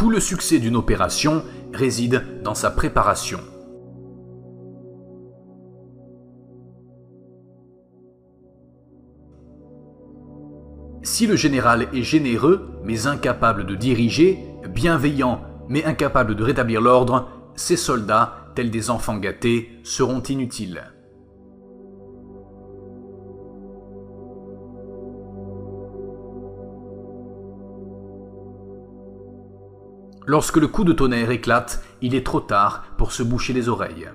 Tout le succès d'une opération réside dans sa préparation. Si le général est généreux, mais incapable de diriger, bienveillant, mais incapable de rétablir l'ordre, ses soldats, tels des enfants gâtés, seront inutiles. Lorsque le coup de tonnerre éclate, il est trop tard pour se boucher les oreilles.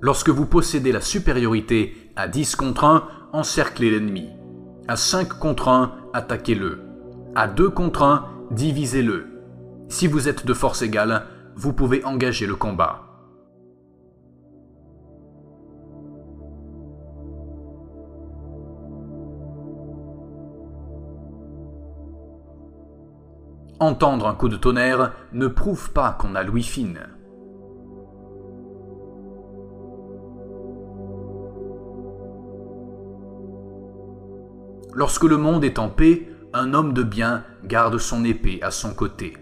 Lorsque vous possédez la supériorité à 10 contre 1, encerclez l'ennemi. À 5 contre 1, attaquez-le. À 2 contre 1, divisez-le. Si vous êtes de force égale, vous pouvez engager le combat. Entendre un coup de tonnerre ne prouve pas qu'on a l'ouïe fine. Lorsque le monde est en paix, un homme de bien garde son épée à son côté.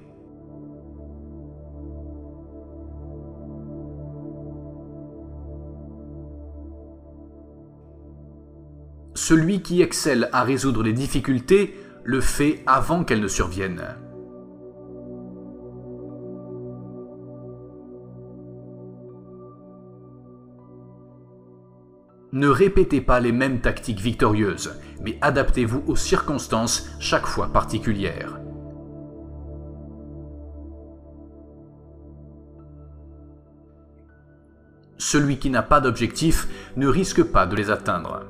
Celui qui excelle à résoudre les difficultés le fait avant qu'elles ne surviennent. Ne répétez pas les mêmes tactiques victorieuses, mais adaptez-vous aux circonstances chaque fois particulières. Celui qui n'a pas d'objectif ne risque pas de les atteindre.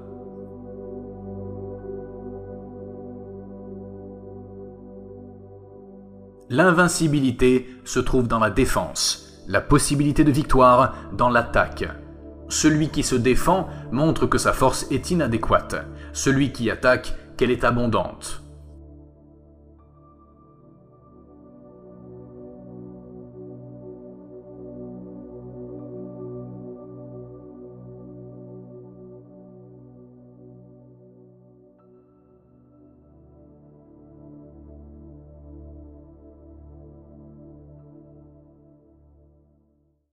L'invincibilité se trouve dans la défense, la possibilité de victoire dans l'attaque. Celui qui se défend montre que sa force est inadéquate, celui qui attaque qu'elle est abondante.